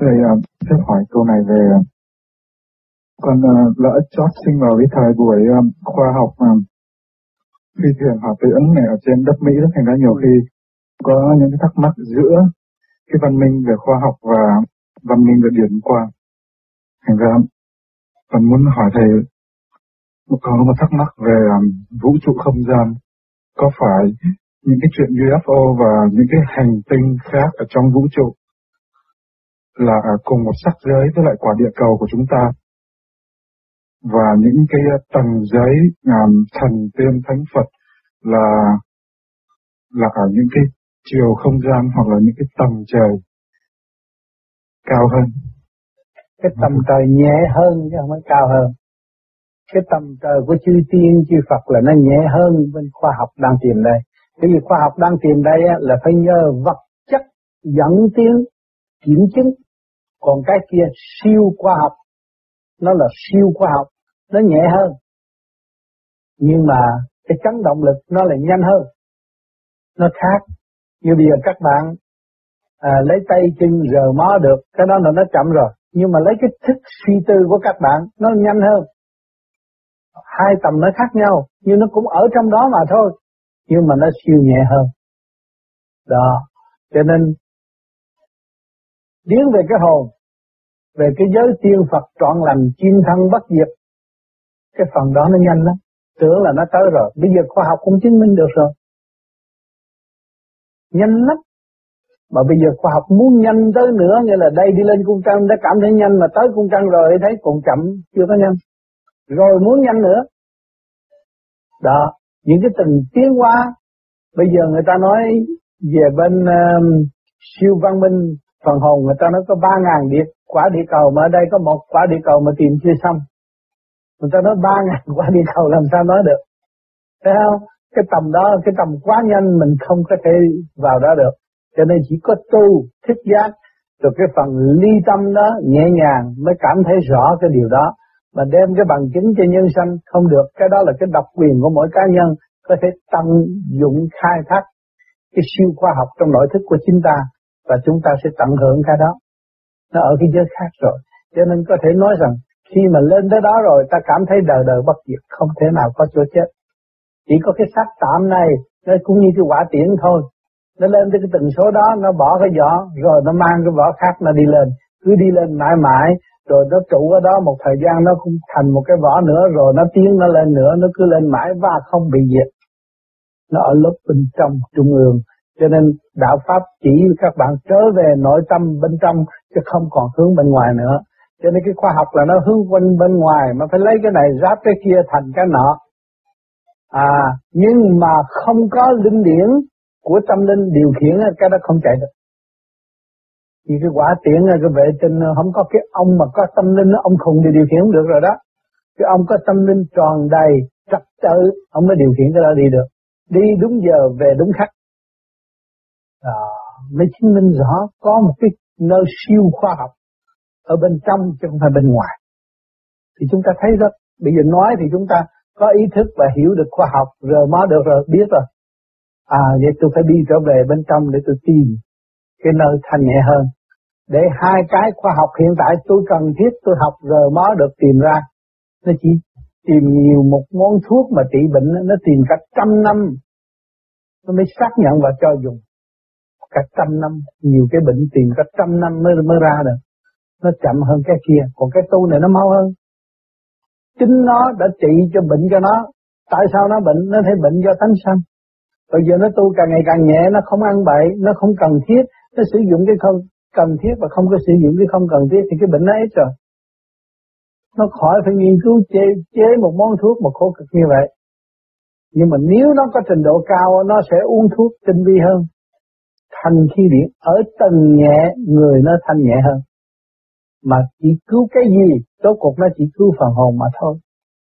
Thầy uh, hỏi câu này về à, con à, lỡ chót sinh vào cái thời buổi à, khoa học phi thuyền hỏa tiễn này ở trên đất Mỹ thành ra nhiều khi có những cái thắc mắc giữa cái văn minh về khoa học và văn minh về điển qua, Thành ra con muốn hỏi thầy một có một thắc mắc về vũ trụ không gian có phải những cái chuyện UFO và những cái hành tinh khác ở trong vũ trụ là ở cùng một sắc giới với lại quả địa cầu của chúng ta và những cái ờ, tầng giới um, thần tiên thánh Phật là là ở những cái chiều không gian hoặc là những cái tầng trời cao hơn. Cái tầng trời nhẹ hơn chứ không phải cao hơn. Cái tầng trời của chư tiên, chư Phật là nó nhẹ hơn bên khoa học đang tìm đây. Cái gì khoa học đang tìm đây là phải nhờ vật chất dẫn tiến kiểm chứng. Còn cái kia siêu khoa học, nó là siêu khoa học, nó nhẹ hơn. Nhưng mà cái chấn động lực nó lại nhanh hơn. Nó khác. Như bây giờ các bạn à, lấy tay chân rờ mó được, cái đó là nó chậm rồi. Nhưng mà lấy cái thức suy tư của các bạn nó nhanh hơn. Hai tầm nó khác nhau, nhưng nó cũng ở trong đó mà thôi. Nhưng mà nó siêu nhẹ hơn. Đó, cho nên tiến về cái hồn, về cái giới tiên Phật trọn lành, chim thân bất diệt, cái phần đó nó nhanh lắm. Tưởng là nó tới rồi, bây giờ khoa học cũng chứng minh được rồi. Nhanh lắm. Mà bây giờ khoa học muốn nhanh tới nữa, nghĩa là đây đi lên cung trăng đã cảm thấy nhanh mà tới cung trăng rồi thấy còn chậm, chưa có nhanh. Rồi muốn nhanh nữa. Đó, những cái tình tiến qua, bây giờ người ta nói về bên uh, siêu văn minh phần hồn người ta nó có ba ngàn địa quả địa cầu mà ở đây có một quả địa cầu mà tìm chưa xong. Người ta nói ba ngàn quả địa cầu làm sao nói được? Thấy không? Cái tầm đó, cái tầm quá nhanh mình không có thể vào đó được. Cho nên chỉ có tu, thích giác, rồi cái phần ly tâm đó nhẹ nhàng mới cảm thấy rõ cái điều đó, mà đem cái bằng chứng cho nhân sanh không được. Cái đó là cái độc quyền của mỗi cá nhân, có thể tận dụng khai thác cái siêu khoa học trong nội thức của chúng ta và chúng ta sẽ tận hưởng cái đó. Nó ở cái giới khác rồi. Cho nên có thể nói rằng, khi mà lên tới đó rồi, ta cảm thấy đời đời bất diệt, không thể nào có chỗ chết. Chỉ có cái xác tạm này, nó cũng như cái quả tiễn thôi. Nó lên tới cái tần số đó, nó bỏ cái vỏ rồi nó mang cái vỏ khác, nó đi lên. Cứ đi lên mãi mãi, rồi nó trụ ở đó một thời gian, nó cũng thành một cái vỏ nữa, rồi nó tiến, nó lên nữa, nó cứ lên mãi và không bị diệt. Nó ở lớp bên trong trung ương cho nên đạo pháp chỉ các bạn trở về nội tâm bên trong, chứ không còn hướng bên ngoài nữa. Cho nên cái khoa học là nó hướng quanh bên ngoài, mà phải lấy cái này ráp cái kia thành cái nọ. À nhưng mà không có linh điển của tâm linh điều khiển, cái đó không chạy được. Vì cái quả tiễn, cái vệ tinh, không có cái ông mà có tâm linh, ông khùng thì điều khiển được rồi đó. Cái ông có tâm linh tròn đầy, trật tự, ông mới điều khiển cái đó đi được. Đi đúng giờ, về đúng khắc. Ờ, à, mới chứng minh rõ có một cái nơi siêu khoa học ở bên trong chứ không phải bên ngoài. Thì chúng ta thấy đó bây giờ nói thì chúng ta có ý thức và hiểu được khoa học rồi mới được rồi biết rồi. À vậy tôi phải đi trở về bên trong để tôi tìm cái nơi thanh nhẹ hơn. Để hai cái khoa học hiện tại tôi cần thiết tôi học rồi mới được tìm ra. Nó chỉ tìm nhiều một món thuốc mà trị bệnh nó tìm cả trăm năm. Nó mới xác nhận và cho dùng cả trăm năm. Nhiều cái bệnh tìm cả trăm năm mới mới ra được. Nó chậm hơn cái kia. Còn cái tu này nó mau hơn. Chính nó đã trị cho bệnh cho nó. Tại sao nó bệnh? Nó thấy bệnh do tánh sanh. Bây giờ nó tu càng ngày càng nhẹ nó không ăn bậy nó không cần thiết. Nó sử dụng cái không cần thiết và không có sử dụng cái không cần thiết thì cái bệnh nó hết rồi. Nó khỏi phải nghiên cứu chế, chế một món thuốc mà khổ cực như vậy. Nhưng mà nếu nó có trình độ cao nó sẽ uống thuốc tinh vi hơn thanh khí điển ở tầng nhẹ người nó thanh nhẹ hơn. Mà chỉ cứu cái gì rốt cuộc nó chỉ cứu phần hồn mà thôi.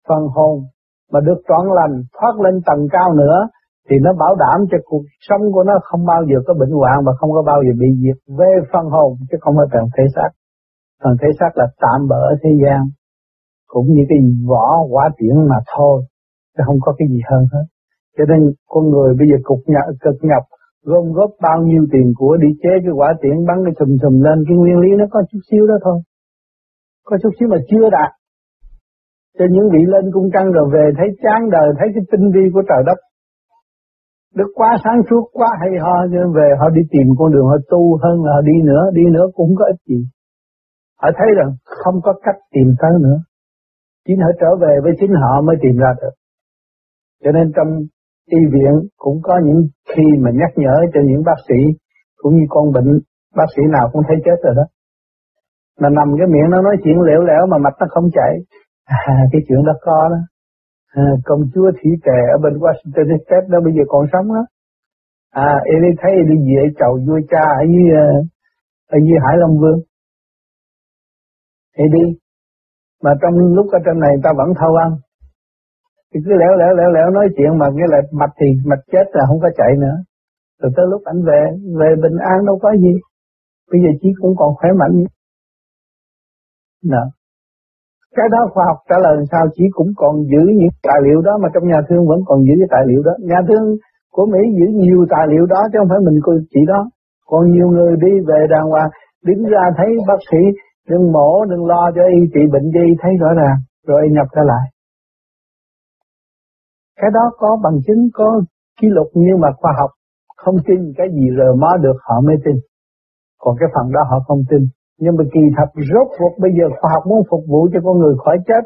Phần hồn mà được trọn lành thoát lên tầng cao nữa thì nó bảo đảm cho cuộc sống của nó không bao giờ có bệnh hoạn và không có bao giờ bị diệt về phần hồn chứ không phải phần thể xác. Phần thể xác là tạm bỡ ở thế gian cũng như cái vỏ quả tiễn mà thôi chứ không có cái gì hơn hết. Cho nên con người bây giờ cục nhập, cực nhập gom góp bao nhiêu tiền của đi chế cái quả tiễn bắn cái sùm sùm lên, cái nguyên lý nó có chút xíu đó thôi. Có chút xíu mà chưa đạt. Cho những vị lên cung trăng rồi về, thấy chán đời, thấy cái tinh vi của trời đất. Đức quá sáng suốt, quá hay ho, cho về họ đi tìm con đường, họ tu hơn là họ đi nữa đi nữa cũng có ích gì. Họ thấy rằng không có cách tìm tới nữa. Chính họ trở về với chính họ mới tìm ra được. Cho nên trong y viện cũng có những khi mà nhắc nhở cho những bác sĩ cũng như con bệnh bác sĩ nào cũng thấy chết rồi đó. Mà nằm cái miệng nó nói chuyện lẻo lẻo mà mạch nó không chảy. À, cái chuyện đó có đó. À, công chúa thủy tề ở bên Washington State đó bây giờ còn sống đó. À em đi thấy đi về chầu vua cha ở dưới ờ, ở dưới Hải Long Vương. Thì đi. Mà trong lúc ở trên này ta vẫn thâu ăn thì cứ lẻo lẻo lẻo lẻo nói chuyện mà nghe là mạch thì mạch chết là không có chạy nữa. Rồi tới lúc anh về về bình an đâu có gì. Bây giờ chỉ cũng còn khỏe mạnh. Nè. Cái đó khoa học trả lời sao? Chỉ cũng còn giữ những tài liệu đó mà trong nhà thương vẫn còn giữ cái tài liệu đó. Nhà thương của Mỹ giữ nhiều tài liệu đó chứ không phải mình chỉ đó. Còn nhiều người đi về đàng hoàng, đứng ra thấy bác sĩ, đừng mổ, đừng lo cho y trị bệnh gì thấy rõ ràng. Rồi nhập ra lại cái đó có bằng chứng, có kỷ lục, nhưng mà khoa học không tin cái gì rờ mó được, họ mới tin. Còn cái phần đó họ không tin. Nhưng mà kỳ thật rốt cuộc bây giờ khoa học muốn phục vụ cho con người khỏi chết,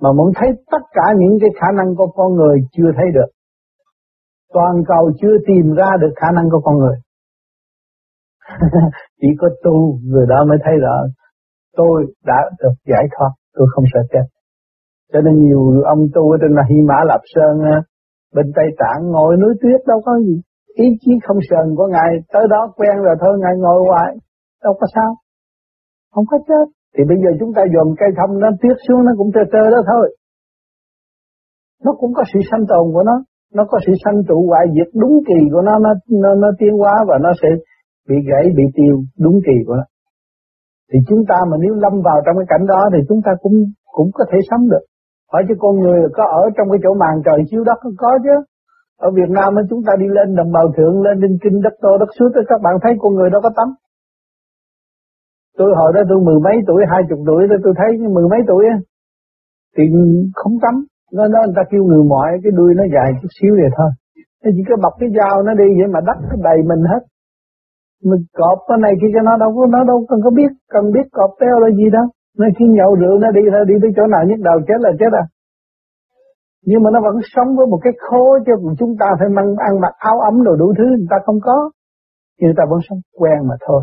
mà muốn thấy tất cả những cái khả năng của con người chưa thấy được. Toàn cầu chưa tìm ra được khả năng của con người. Chỉ có tu, người đó mới thấy rõ. Tôi đã được giải thoát, tôi không sợ chết cho nên nhiều ông tu ở trên là Hy Mã Lạp Sơn bên Tây Tạng ngồi núi tuyết đâu có gì. Ý chí không sờn của ngài tới đó quen rồi thôi ngài ngồi hoài đâu có sao. Không có chết. Thì bây giờ chúng ta dồn cây thông nó tuyết xuống nó cũng trơ trơ đó thôi. Nó cũng có sự sanh tồn của nó. Nó có sự sanh trụ hoại diệt đúng kỳ của nó nó nó, nó tiến hóa và nó sẽ bị gãy bị tiêu đúng kỳ của nó. Thì chúng ta mà nếu lâm vào trong cái cảnh đó thì chúng ta cũng cũng có thể sống được hỏi chứ con người có ở trong cái chỗ màn trời chiếu đất có chứ. Ở Việt Nam chúng ta đi lên đồng bào thượng lên đinh kinh đất tô đất suốt các bạn thấy con người đâu có tắm. Tôi hồi đó tôi mười mấy tuổi hai chục tuổi đó tôi thấy mười mấy tuổi ấy, thì không tắm. Nó nó người ta kêu người mọi cái đuôi nó dài chút xíu vậy thôi. Nó chỉ có bọc cái dao nó đi vậy mà đất nó đầy mình hết. Mình cọp cái này kia cho nó đâu có nó đâu cần có biết cần biết cọp teo là gì đâu nó khi nhậu rượu nó đi thôi, đi tới chỗ nào nhức đầu chết là chết à. Nhưng mà nó vẫn sống với một cái khô cho chúng ta phải mang ăn mặc áo ấm đồ đủ thứ người ta không có. Nhưng người ta vẫn sống quen mà thôi.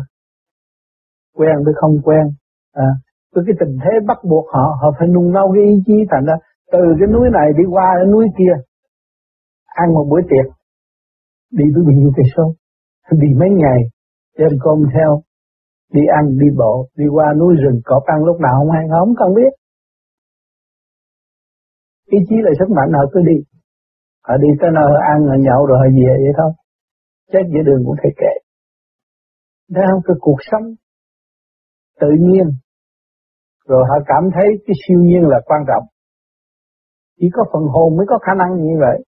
Quen với không quen. À với cái tình thế bắt buộc họ họ phải nung nấu cái ý chí thành ra từ cái núi này đi qua cái núi kia, ăn một bữa tiệc, đi với bao nhiêu cây số, đi mấy ngày, đem cơm theo đi ăn đi bộ đi qua núi rừng cọp ăn lúc nào không hay không cần biết. Ý chí là sức mạnh họ cứ đi. Họ đi tới nơi họ ăn họ nhậu rồi họ về vậy thôi. Chết giữa đường cũng thể kệ đó không? Cái cuộc sống tự nhiên. Rồi họ cảm thấy cái siêu nhiên là quan trọng. Chỉ có phần hồn mới có khả năng như vậy.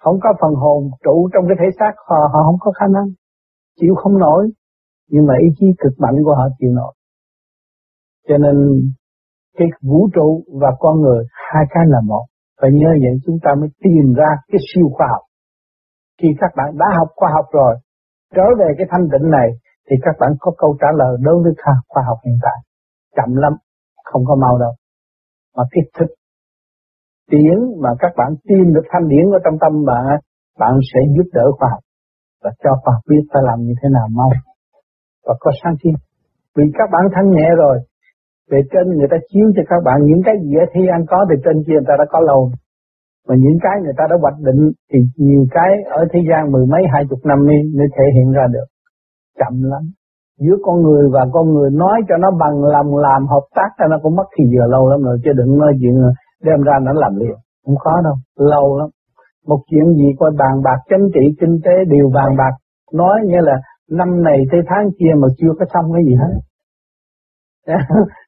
Không có phần hồn trụ trong cái thể xác họ, họ không có khả năng. Chịu không nổi nhưng mà ý chí cực mạnh của họ chịu nổi. Cho nên, cái vũ trụ và con người hai cái là một. Phải nhớ vậy chúng ta mới tìm ra cái siêu khoa học. Khi các bạn đã học khoa học rồi, trở về cái thanh tịnh này, thì các bạn có câu trả lời đối với khoa học hiện tại. Chậm lắm, không có mau đâu. Mà cái thực tiễn mà các bạn tìm được thanh điển ở trong tâm bạn bạn sẽ giúp đỡ khoa học. Và cho khoa học biết phải làm như thế nào mau và có sáng kiến. Vì các bạn thanh nhẹ rồi, về trên người ta chiếu cho các bạn những cái gì ở thế gian có, thì trên kia người ta đã có lâu mà những cái người ta đã hoạch định thì nhiều cái ở thế gian mười mấy, hai chục năm đi mới thể hiện ra được. Chậm lắm. Giữa con người và con người nói cho nó bằng lòng, làm hợp tác cho nó cũng mất thì giờ lâu lắm rồi, chứ đừng nói chuyện đem ra nó làm liền. Không khó đâu, lâu lắm. Một chuyện gì coi bàn bạc chính trị, kinh tế đều bàn bạc, nói như là năm này tới tháng kia mà chưa có xong cái gì hết.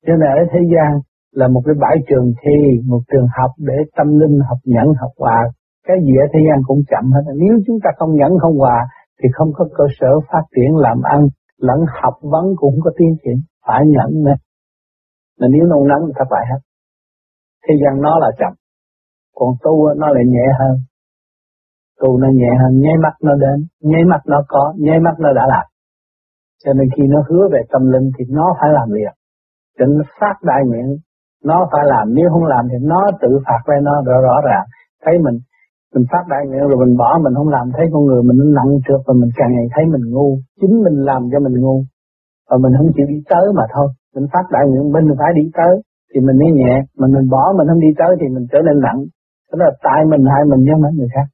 Cho nên ở thế gian là một cái bãi trường thi, một trường học để tâm linh, học nhẫn, học hòa cái gì ở thế gian cũng chậm hết. Nếu chúng ta không nhẫn, không hòa thì không có cơ sở phát triển làm ăn, lẫn học vấn cũng có tiến triển. Phải nhận nữa. Mà nếu nôn nóng thì thất bại hết. Thế gian nó là chậm, còn tu nó lại nhẹ hơn tu nó nhẹ hơn, nháy mắt nó đến, nháy mắt nó có, nháy mắt nó đã làm. Cho nên khi nó hứa về tâm linh thì nó phải làm liền cho nó phát đại nguyện, nó phải làm. Nếu không làm thì nó tự phạt với nó rõ rõ ràng. Thấy mình mình phát đại nguyện rồi mình bỏ mình không làm, thấy con người mình nó nặng trượt và mình càng ngày thấy mình ngu. Chính mình làm cho mình ngu. Và mình không chịu đi tới mà thôi. Mình phát đại nguyện mình phải đi tới. Thì mình mới nhẹ. Mình mình bỏ mình không đi tới thì mình trở nên nặng. Đó là tại mình, hại mình chứ mấy người khác.